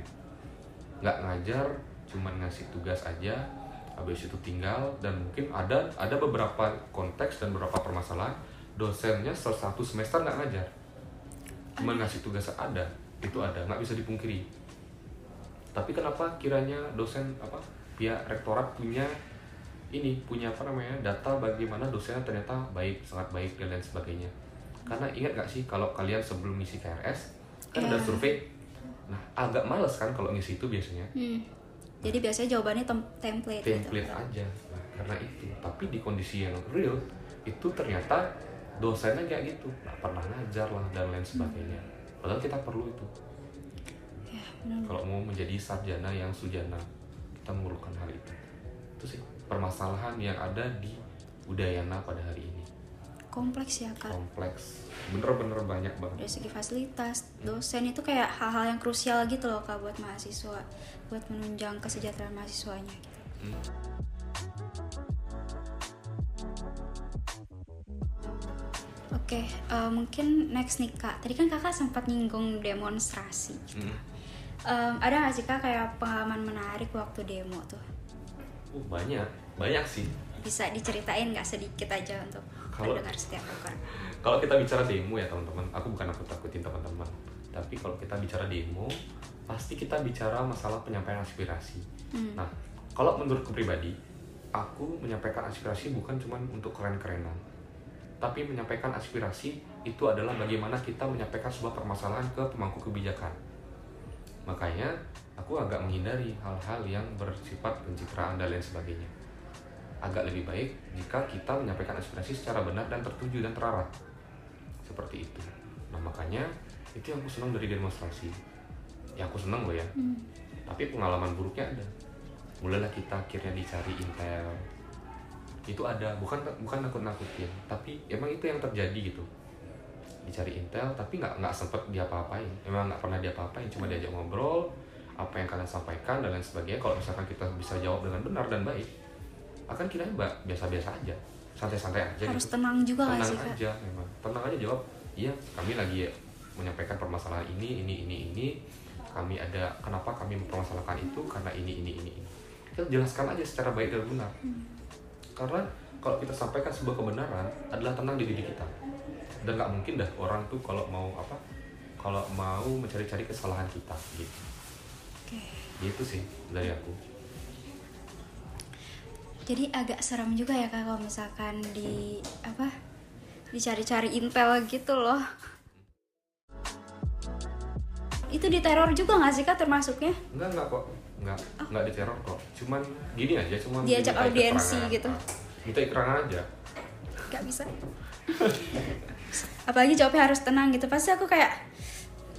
Nggak ngajar cuman ngasih tugas aja habis itu tinggal dan mungkin ada ada beberapa konteks dan beberapa permasalahan dosennya satu semester nggak ngajar. Cuma ngasih tugas ada itu ada nggak bisa dipungkiri. Tapi kenapa kiranya dosen apa pihak rektorat punya ini punya apa namanya data bagaimana dosennya ternyata baik sangat baik dan lain sebagainya. Karena ingat gak sih kalau kalian sebelum ngisi KRS kan yeah. ada survei. Nah agak males kan kalau ngisi itu biasanya. Hmm. Jadi biasanya jawabannya tem template template gitu. aja nah, karena itu tapi di kondisi yang real itu ternyata dosennya kayak gitu nggak pernah ngajar lah dan lain sebagainya hmm. padahal kita perlu itu hmm. kalau mau menjadi sarjana yang sujana kita memerlukan hal itu itu sih permasalahan yang ada di Udayana pada hari ini kompleks ya kak kompleks bener-bener banyak banget dari segi fasilitas dosen itu kayak hal-hal yang krusial gitu loh kak buat mahasiswa buat menunjang kesejahteraan mahasiswanya gitu hmm. Oke, okay, uh, mungkin next nih kak. Tadi kan kakak sempat nyinggung demonstrasi. Gitu. Hmm um, ada nggak sih kak kayak pengalaman menarik waktu demo tuh? Uh, banyak, banyak sih. Bisa diceritain nggak sedikit aja untuk kalau, pendengar setiap program? Kalau kita bicara demo ya teman-teman, aku bukan aku takutin teman-teman, tapi kalau kita bicara demo, pasti kita bicara masalah penyampaian aspirasi. Hmm. Nah, kalau menurutku pribadi, aku menyampaikan aspirasi bukan cuma untuk keren-kerenan, tapi menyampaikan aspirasi itu adalah bagaimana kita menyampaikan sebuah permasalahan ke pemangku kebijakan makanya aku agak menghindari hal-hal yang bersifat pencitraan dan lain sebagainya agak lebih baik jika kita menyampaikan aspirasi secara benar dan tertuju dan terarah. Seperti itu. Nah makanya itu yang aku senang dari demonstrasi. Ya aku senang loh ya. Hmm. tapi pengalaman buruknya ada. Mulailah kita akhirnya dicari intel. Itu ada. Bukan bukan nakut nakutin tapi emang itu yang terjadi gitu. Dicari intel tapi nggak nggak sempet diapa-apain. Emang nggak pernah diapa-apain. Cuma diajak ngobrol apa yang kalian sampaikan dan lain sebagainya. Kalau misalkan kita bisa jawab dengan benar dan baik akan kira mbak biasa-biasa aja. Santai-santai aja harus gitu. tenang juga tenang sih aja memang. Tenang aja jawab iya kami lagi menyampaikan permasalahan ini ini ini ini. Kami ada kenapa kami mempermasalahkan itu? Karena ini ini ini ini. Kita jelaskan aja secara baik dan benar. Hmm. karena kalau kita sampaikan sebuah kebenaran adalah tenang di diri kita. Dan nggak mungkin dah orang tuh kalau mau apa kalau mau mencari-cari kesalahan kita gitu. Okay. gitu sih dari aku jadi agak serem juga ya kak kalau misalkan di apa dicari-cari intel gitu loh. Itu diteror juga nggak sih kak termasuknya? Enggak enggak kok. Enggak enggak diteror kok. Cuman gini aja cuman Diajak audiensi gitu. minta keterangan aja. Nggak bisa. Apalagi jawabnya harus tenang gitu. Pasti aku kayak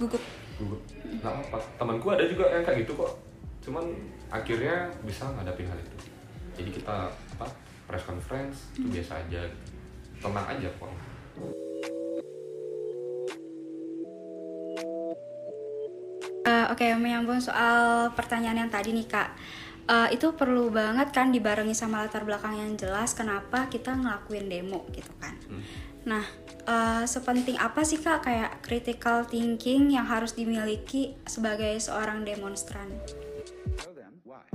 gugup. Gugup. Nggak apa temanku ada juga yang kayak gitu kok. Cuman akhirnya bisa ngadapin hal itu jadi kita apa press conference itu biasa aja tenang aja kok Eh, Oke, menyambung soal pertanyaan yang tadi nih kak, Eh, itu perlu banget kan dibarengi sama latar belakang yang jelas kenapa kita ngelakuin demo gitu kan. Hmm. Nah, eh, sepenting apa sih kak kayak critical thinking yang harus dimiliki sebagai seorang demonstran? Tell them why.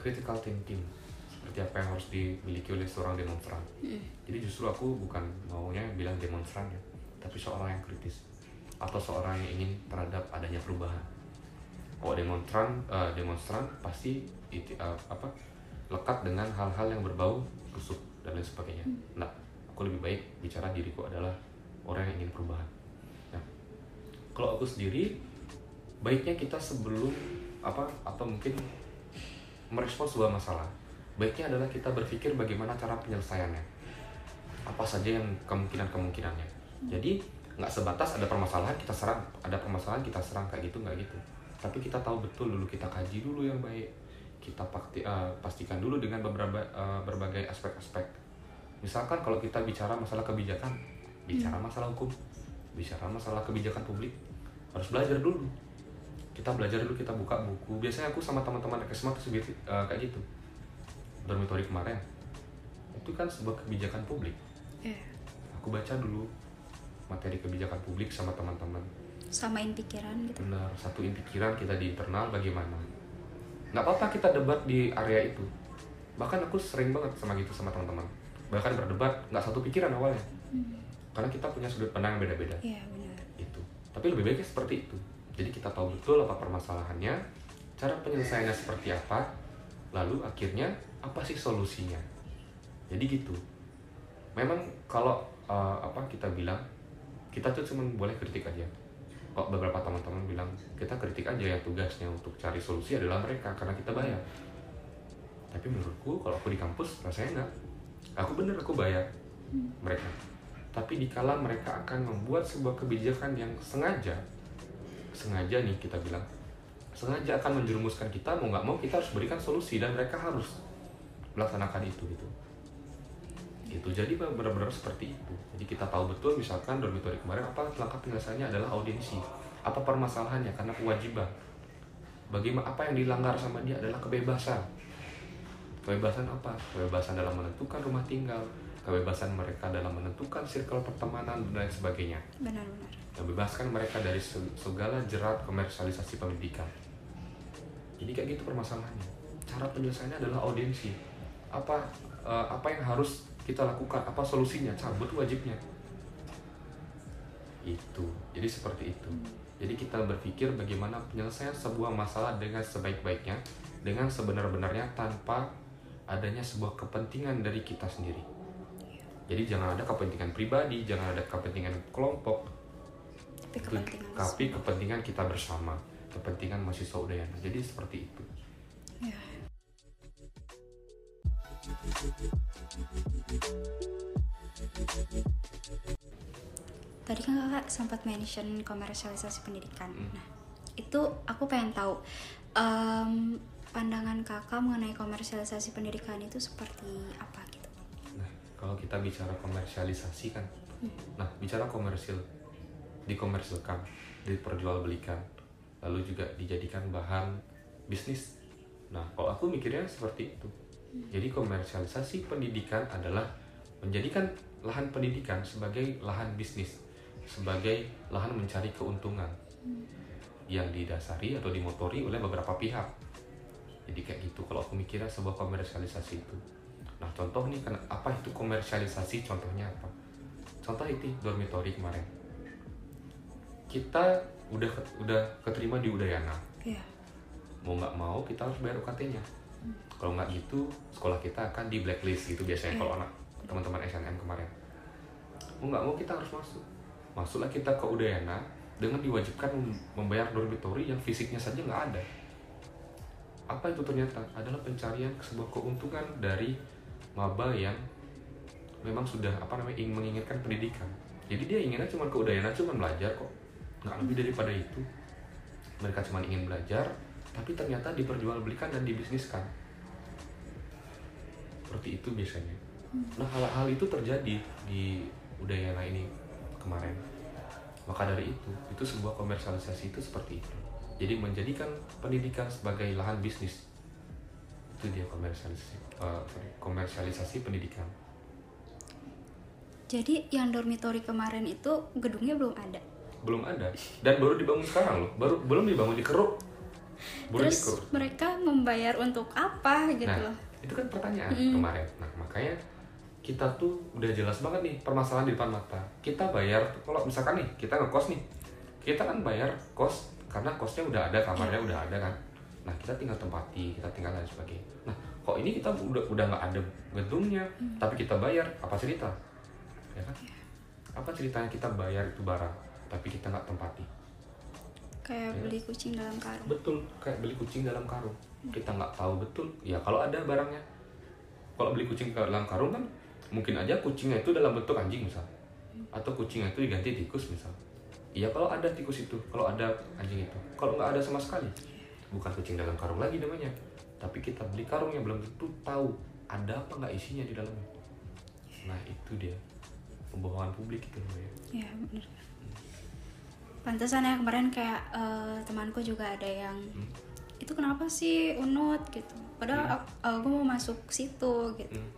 Critical thinking seperti apa yang harus dimiliki oleh seorang demonstran. Jadi justru aku bukan maunya bilang demonstran ya, tapi seorang yang kritis atau seorang yang ingin terhadap adanya perubahan. Kalau demonstran, eh, demonstran pasti iti- eh, apa lekat dengan hal-hal yang berbau kusuk dan lain sebagainya. Nah, aku lebih baik bicara diriku adalah orang yang ingin perubahan. Nah, kalau aku sendiri baiknya kita sebelum apa atau mungkin merespon sebuah masalah baiknya adalah kita berpikir bagaimana cara penyelesaiannya. Apa saja yang kemungkinan kemungkinannya jadi nggak sebatas ada permasalahan kita serang. Ada permasalahan kita serang kayak gitu nggak gitu. Tapi kita tahu betul dulu kita kaji dulu yang baik. Kita pakti, eh, pastikan dulu dengan beberapa eh, berbagai aspek-aspek. Misalkan kalau kita bicara masalah kebijakan bicara masalah hukum bicara masalah kebijakan publik harus belajar dulu kita belajar dulu kita buka buku. Biasanya aku sama teman-teman SMA tuh eh, kayak gitu. Dormitory kemarin. Itu kan sebuah kebijakan publik. Iya. aku baca dulu materi kebijakan publik sama teman-teman. Samain pikiran gitu. benar satuin pikiran kita di internal bagaimana. Nggak apa-apa kita debat di area itu. Bahkan aku sering banget sama gitu sama teman-teman. Bahkan berdebat nggak satu pikiran awalnya. Karena kita punya sudut pandang yang beda-beda. Iya benar. itu tapi lebih baiknya seperti itu jadi kita tahu betul apa permasalahannya cara penyelesaiannya seperti apa lalu akhirnya apa sih solusinya. Jadi gitu. Memang kalau eh, apa kita bilang kita tuh cuma boleh kritik aja. Kok beberapa teman-teman bilang kita kritik aja ya tugasnya untuk cari solusi adalah mereka karena kita bayar. Tapi menurutku kalau aku di kampus rasanya enggak. Aku bener aku bayar mereka. Tapi dikala mereka akan membuat sebuah kebijakan yang sengaja sengaja nih kita bilang sengaja akan menjerumuskan kita mau nggak mau kita harus berikan solusi dan mereka harus melaksanakan itu gitu. Itu jadi benar-benar seperti itu. Jadi kita tahu betul misalkan dormitory kemarin apa langkah penyelesaiannya adalah audiensi. Apa permasalahannya? Karena kewajiban. Bagaimana apa yang dilanggar sama dia adalah kebebasan. Kebebasan apa? Kebebasan dalam menentukan rumah tinggal kebebasan mereka dalam menentukan circle pertemanan dan lain sebagainya. Benar-benar. Membebaskan mereka dari se- segala jerat komersialisasi pendidikan. Jadi kayak gitu permasalahannya. Cara penyelesaiannya adalah audiensi. Apa eh, apa yang harus kita lakukan? Apa solusinya? Cabut wajibnya. Itu. Jadi seperti itu. Jadi kita berpikir bagaimana penyelesaian sebuah masalah dengan sebaik-baiknya, dengan sebenar-benarnya tanpa adanya sebuah kepentingan dari kita sendiri. Jadi jangan ada kepentingan pribadi, jangan ada kepentingan kelompok, Tapi kepentingan. tapi kepentingan kita bersama kepentingan mahasiswa Udayana jadi seperti itu Iya. Tadi kan kakak sempat mention komersialisasi pendidikan. Hmm. Nah, itu aku pengen tahu em, pandangan kakak mengenai komersialisasi pendidikan itu seperti apa gitu. nah kalau kita bicara komersialisasi kan nah bicara komersil dikomersilkan diperjualbelikan lalu juga dijadikan bahan bisnis. Nah kalau aku mikirnya seperti itu. Jadi komersialisasi pendidikan adalah menjadikan lahan pendidikan sebagai lahan bisnis sebagai lahan mencari keuntungan yang didasari atau dimotori oleh beberapa pihak. Jadi kayak gitu kalau aku mikirnya sebuah komersialisasi itu. Nah contoh nih apa itu komersialisasi? Contohnya apa? Contoh itu dormitory kemarin kita udah udah keterima di Udayana. Iya. mau nggak mau kita harus bayar UKT-nya kalau nggak gitu sekolah kita akan di blacklist gitu biasanya kalau anak teman-teman SNM kemarin. Mau nggak mau kita harus masuk. Masuklah kita ke Udayana dengan diwajibkan mem- membayar dormitory yang fisiknya saja nggak ada. Apa itu ternyata? Adalah pencarian sebuah keuntungan dari maba yang memang sudah apa namanya ingin menginginkan pendidikan. Jadi dia inginnya cuma ke Udayana cuma belajar kok nggak lebih daripada itu. Mereka cuma ingin belajar tapi ternyata diperjualbelikan dan dibisniskan. Seperti itu biasanya. Nah hal-hal itu terjadi di Udayana ini kemarin. Maka dari itu itu sebuah komersialisasi itu seperti itu. Jadi menjadikan pendidikan sebagai lahan bisnis. Itu dia komersialisasi eh, sorry, komersialisasi pendidikan. Jadi yang dormitory kemarin itu gedungnya belum ada. Belum ada. Dan baru dibangun sekarang loh. Baru belum dibangun di Keruk baru Terus Keruk mereka membayar untuk apa gitu nah loh. itu kan pertanyaan kemarin. Nah makanya kita tuh udah jelas banget nih permasalahan di depan mata. Kita bayar kalau misalkan nih kita ngekos nih. Kita kan bayar kos karena kosnya udah ada kamarnya udah ada kan. Nah kita tinggal tempati kita tinggal dan sebagainya. Nah kok ini kita udah udah nggak ada gedungnya tapi kita bayar? Apa cerita? Ya kan? Apa ceritanya kita bayar itu barang tapi kita nggak tempati. Kayak beli kucing dalam karung. betul kayak beli kucing dalam karung. Kita nggak tahu betul. Ya kalau ada barangnya. Kalau beli kucing dalam karung kan mungkin aja kucingnya itu dalam bentuk anjing misal. Atau kucingnya itu diganti tikus misal. Iya kalau ada tikus itu kalau ada anjing itu. Kalau nggak ada sama sekali. Bukan kucing dalam karung lagi namanya. Tapi kita beli karung yang belum tentu tahu ada apa nggak isinya di dalamnya. Nah itu dia. Pembohongan publik itu namanya. Ya bener. Pantesan ya kemarin kayak eh, temanku juga ada yang Hmm. itu kenapa sih unut gitu. Padahal aku, aku mau masuk situ gitu. Hmm.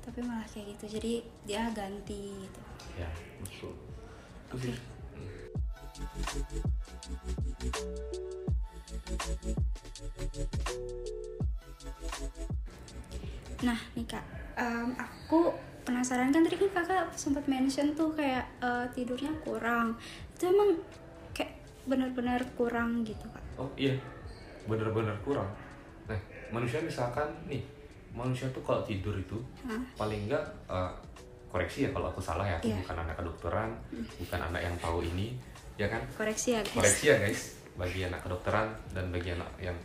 Tapi malah kayak gitu. Jadi dia ganti gitu. ya betul Hmm. Nah nih kak, em, aku penasaran kan tadi kan kakak sempat mention tuh kayak eh, tidurnya kurang. Itu emang kayak benar-benar kurang gitu kak. Oh iya, bener-bener kurang. Nah, manusia misalkan nih, manusia tuh kalau tidur itu Hah? paling enggak eh, koreksi ya kalau aku salah ya, aku Iya. bukan anak kedokteran, bukan anak yang tahu ini, ya kan? Koreksi ya guys. Koreksi ya guys, bagi anak kedokteran dan bagi anak yang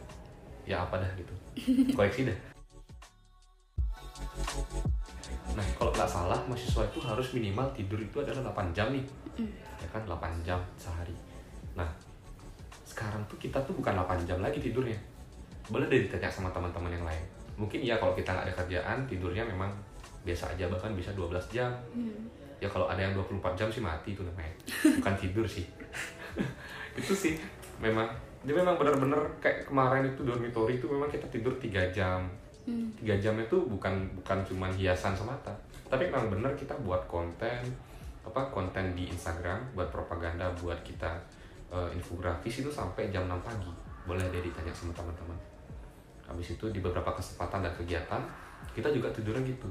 ya apa dah gitu, koreksi dah. Nah, kalau nggak salah, mahasiswa itu harus minimal tidur itu adalah 8 jam nih. Ya kan, 8 jam sehari. Nah, sekarang tuh kita tuh bukan 8 jam lagi tidurnya. Boleh deh ditanya sama teman-teman yang lain. Mungkin ya kalau kita nggak ada kerjaan, tidurnya memang biasa aja, bahkan bisa 12 jam. Ya kalau ada yang 24 jam sih mati itu namanya. Bukan tidur sih. itu sih memang dia memang benar-benar kayak kemarin itu dormitory itu memang kita tidur 3 jam Hmm. tiga jam itu bukan bukan cuman hiasan semata tapi memang benar kita buat konten apa konten di Instagram buat propaganda buat kita eh, infografis itu sampai jam 6 pagi. Boleh deh ditanya sama teman-teman. Habis itu di beberapa kesempatan dan kegiatan kita juga tidurnya gitu.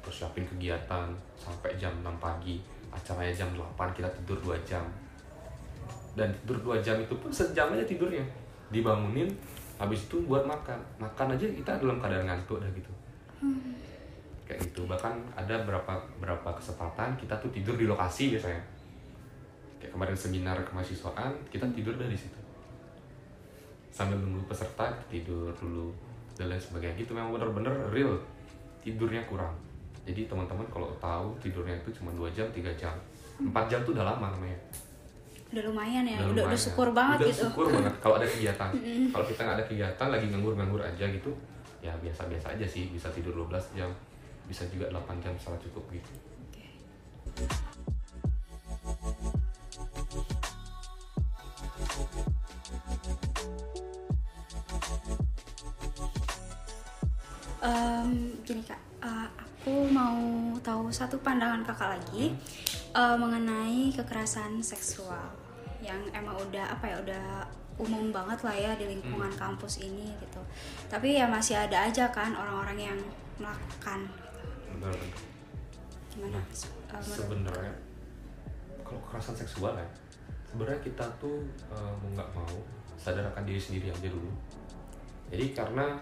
Persiapin kegiatan sampai jam 6 pagi. Acaranya jam 8 kita tidur 2 jam. Dan tidur 2 jam itu pun sejam aja tidurnya. Dibangunin habis itu buat makan. Makan aja kita dalam keadaan ngantuk dah gitu kayak gitu. Bahkan ada berapa berapa kesempatan kita tuh tidur di lokasi biasanya. Kayak kemarin seminar kemahasiswaan kita tidur dari situ. Sambil nunggu peserta kita tidur dulu dan lain sebagainya. Gitu memang bener-bener real. Tidurnya kurang. Jadi teman-teman kalau tahu tidurnya itu cuma 2 jam 3 jam. 4 jam tuh udah lama namanya. Udah lumayan ya. Udah, udah, lumayan. syukur banget udah gitu. syukur banget kalau ada kegiatan. Kalau kita nggak ada kegiatan lagi nganggur-nganggur aja gitu ya biasa-biasa aja sih bisa tidur 12 jam bisa juga 8 jam salah cukup gitu Em, gini kak, eh, aku mau tahu satu pandangan kakak lagi eh, mengenai kekerasan seksual yang emang udah apa ya udah umum banget lah ya di lingkungan kampus ini gitu. Tapi ya masih ada aja kan orang-orang yang melakukan. Bener-bener Gimana? Menurut- sebenarnya kalau kekerasan seksual ya sebenarnya kita tuh eh, mau nggak mau sadar akan diri sendiri aja dulu. Jadi karena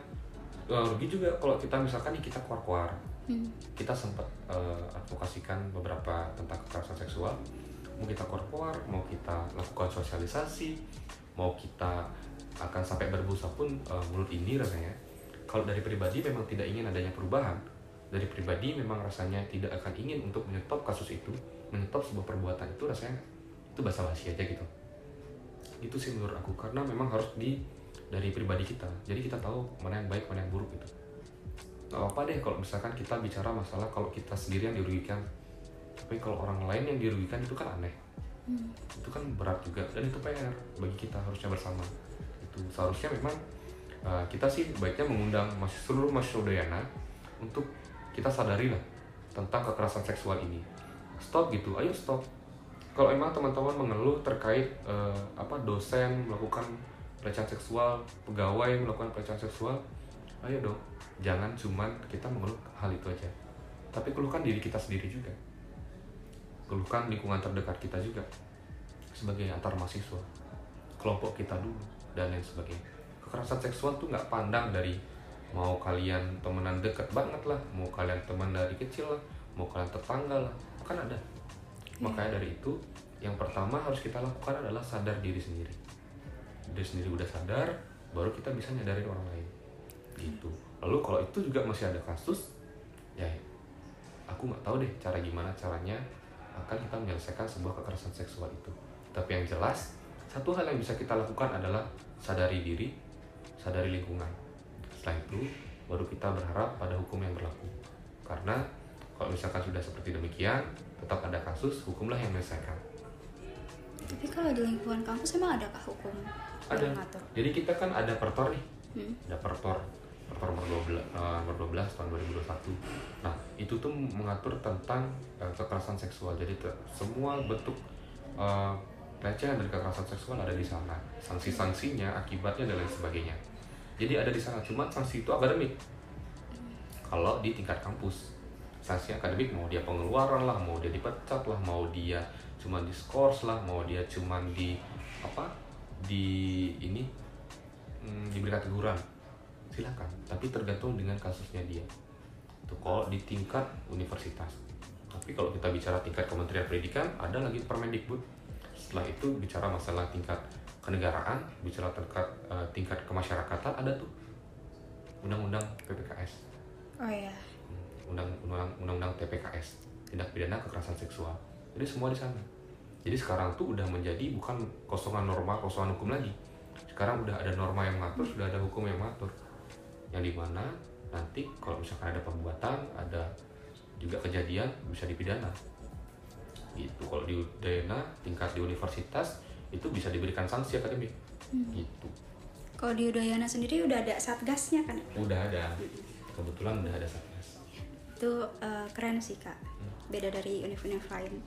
eh, rugi juga kalau kita misalkan nih kita keluar-keluar. Hmm. kita sempat eh, advokasikan beberapa tentang kekerasan seksual. Mau kita keluar-keluar mau kita lakukan sosialisasi mau kita akan sampai berbusa pun eh, mulut ini rasanya. Kalau dari pribadi memang tidak ingin adanya perubahan dari pribadi memang rasanya tidak akan ingin untuk menyetop kasus itu menyetop sebuah perbuatan. Itu rasanya itu basa-basi aja gitu. Itu sih menurut aku karena memang harus di dari pribadi kita. Jadi kita tahu mana yang baik mana yang buruk gitu. Nggak apa deh kalau misalkan kita bicara masalah kalau kita sendiri yang dirugikan. Tapi kalau orang lain yang dirugikan itu kan aneh. Hmm. itu kan berat juga dan itu PR bagi kita harusnya bersama. Itu seharusnya memang uh, kita sih baiknya mengundang mas seluruh masyarakat Udayana untuk kita sadari lah tentang kekerasan seksual ini. Stop gitu ayo stop. Kalau emang teman-teman mengeluh terkait uh, apa dosen melakukan pelecehan seksual pegawai melakukan pelecehan seksual ayo dong. Jangan cuman kita mengeluh hal itu aja. Tapi keluhkan diri kita sendiri juga. Keluhkan lingkungan terdekat kita juga sebagai antar mahasiswa kelompok kita dulu dan lain sebagainya. Kekerasan seksual tuh nggak pandang dari mau kalian temenan deket banget lah mau kalian teman dari kecil lah mau kalian tetangga lah kan ada. Makanya dari itu yang pertama harus kita lakukan adalah sadar diri sendiri. Diri sendiri udah sadar baru kita bisa nyadarin orang lain. Gitu. Lalu kalau itu juga masih ada kasus ya aku nggak tahu deh cara gimana caranya akan kita menyelesaikan sebuah kekerasan seksual itu. Tapi yang jelas satu hal yang bisa kita lakukan adalah sadari diri sadari lingkungan setelah itu baru kita berharap pada hukum yang berlaku. Karena kalau misalkan sudah seperti demikian tetap ada kasus hukumlah yang menyelesaikan. Tapi kalau di lingkungan kampus emang adakah hukum ada. yang mengatur? jadi kita kan ada pertor nih. Hmm. ada pertor. Pertor nomor 12, eh, nomor 12 tahun 2021 nah itu tuh mengatur tentang eh, kekerasan seksual. Jadi semua bentuk eh, pelecehan dari kekerasan seksual ada di sana. Sanksi-sanksinya akibatnya dan lain sebagainya jadi ada di sana cuma sanksi itu akademik. Kalau di tingkat kampus sanksi akademik mau dia pengeluaran lah mau dia dipecat lah mau dia cuma diskors lah mau dia cuma di apa di ini hmm, diberikan teguran silakan. Tapi tergantung dengan kasusnya dia. Itu kalau di tingkat universitas. Tapi kalau kita bicara tingkat Kementerian Pendidikan ada lagi Permendikbud. Setelah itu bicara masalah tingkat kenegaraan bicara tingkat eh, tingkat kemasyarakatan ada tuh undang-undang PPKS Oh iya. undang undang undang TPKS tindak pidana kekerasan seksual. Jadi semua di sana. Jadi sekarang tuh udah menjadi bukan kosongan norma kosongan hukum lagi. Sekarang udah ada norma yang mengatur sudah ada hukum yang mengatur yang di mana nanti kalau misalkan ada perbuatan ada juga kejadian bisa dipidana. Gitu. Kalau di Udayana tingkat di universitas itu bisa diberikan sanksi akademik gitu Kalau di Udayana sendiri udah ada satgasnya kan? udah ada kebetulan udah ada satgas Itu eh, keren sih kak. Beda dari univ-univ lain.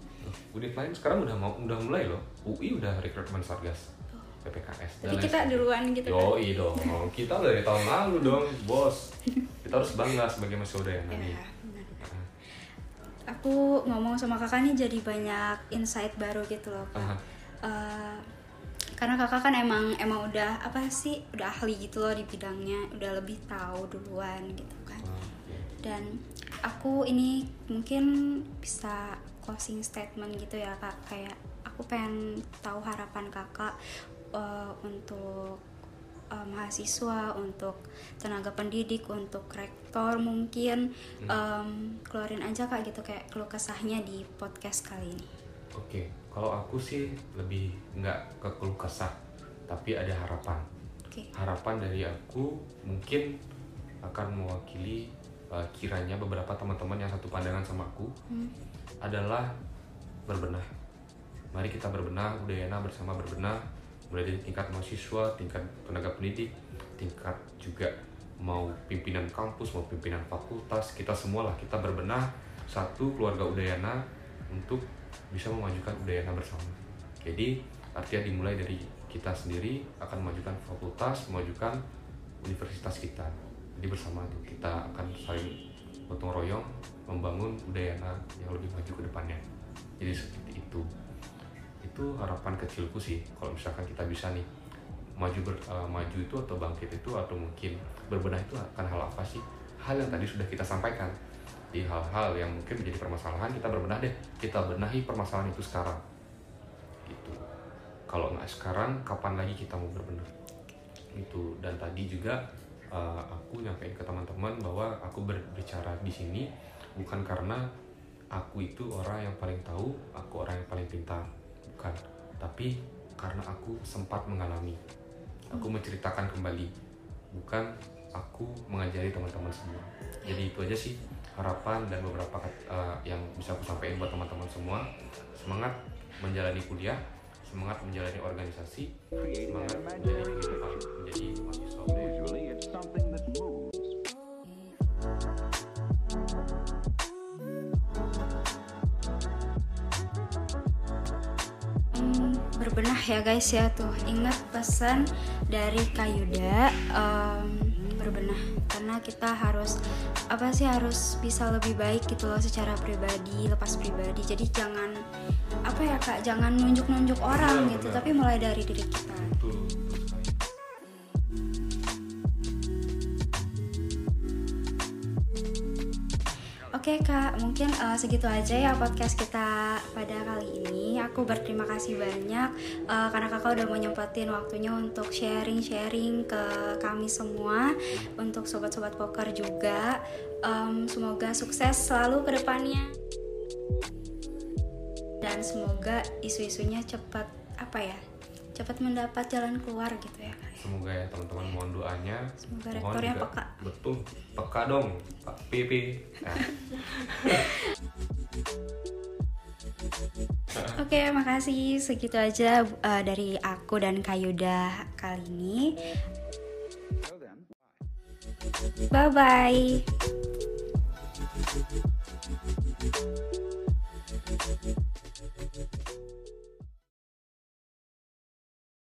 Univ lain sekarang udah mau udah mulai loh. UI udah rekrutmen Satgas. PPKS. Jadi kita duluan gitu kan? Yoi dong. Kita dari tahun lalu dong, bos. Kita harus bangga sebagai mahasiswa yang Ya, nih. Aku ngomong sama kakak nih jadi banyak insight baru gitu loh kak. Aha. Eh, karena kakak kan emang emang udah apa sih udah ahli gitu loh di bidangnya, udah lebih tahu duluan gitu kan. Oke. Dan aku ini mungkin bisa closing statement gitu ya kak. Kayak aku pengen tahu harapan kakak eh, untuk eh, mahasiswa untuk tenaga pendidik untuk rektor mungkin. Em, keluarin aja kak gitu kayak keluh kesahnya di podcast kali ini. Oke, kalau aku sih lebih nggak ke keluh kesah, tapi ada harapan. oke Harapan dari aku mungkin akan mewakili uh, kiranya beberapa teman-teman yang satu pandangan sama aku Hmm. adalah berbenah. Mari kita berbenah, Udayana bersama berbenah, mulai dari tingkat mahasiswa, tingkat tenaga pendidik, tingkat juga mau pimpinan kampus, mau pimpinan fakultas, kita semua lah kita berbenah satu keluarga Udayana untuk bisa memajukan Udayana bersama. Jadi artinya dimulai dari kita sendiri akan memajukan fakultas, memajukan universitas kita. Jadi bersama tuh kita akan saling gotong royong membangun Udayana yang lebih maju ke depannya. Jadi seperti itu. itu harapan kecilku sih kalau misalkan kita bisa nih maju ber, uh, maju itu atau bangkit itu atau mungkin berbenah itu akan hal apa sih hal yang tadi sudah kita sampaikan di hal-hal yang mungkin menjadi permasalahan kita berbenah deh. Kita benahi permasalahan itu sekarang. Gitu. Kalau nggak sekarang kapan lagi kita mau berbenah? Itu dan tadi juga uh, aku nyampein ke teman-teman bahwa aku berbicara di sini bukan karena aku itu orang yang paling tahu aku orang yang paling pintar. Bukan. Tapi karena aku sempat mengalami. Aku menceritakan kembali. Bukan aku mengajari teman-teman semua. Jadi itu aja sih harapan dan beberapa uh, yang bisa aku sampaikan buat teman-teman semua. Semangat menjalani kuliah semangat menjalani organisasi semangat menjadi kehidupan menjadi mahasiswa. Usually it's something that moves. Berbenah ya guys ya. Tuh ingat pesan dari Kayuda em, berbenah. Karena kita harus apa sih harus bisa lebih baik gitu loh secara pribadi lepas pribadi. Jadi jangan apa ya kak? Jangan nunjuk-nunjuk orang Benar, gitu benar. tapi mulai dari diri kita. Betul Oke kak, mungkin eh, segitu aja ya podcast kita pada kali ini. Aku berterima kasih banyak eh, karena kakak udah mau nyempetin waktunya untuk sharing-sharing ke kami semua, untuk sobat-sobat poker juga. Em, semoga sukses selalu ke depannya dan semoga isu-isunya cepat apa ya, cepat mendapat jalan keluar gitu ya kak. semoga ya teman-teman mohon doanya Semoga Mohon rektornya juga- peka. betul peka dong pak Nah, Oke, makasih. Segitu aja uh, dari aku dan Kayuda kali ini. Bye bye.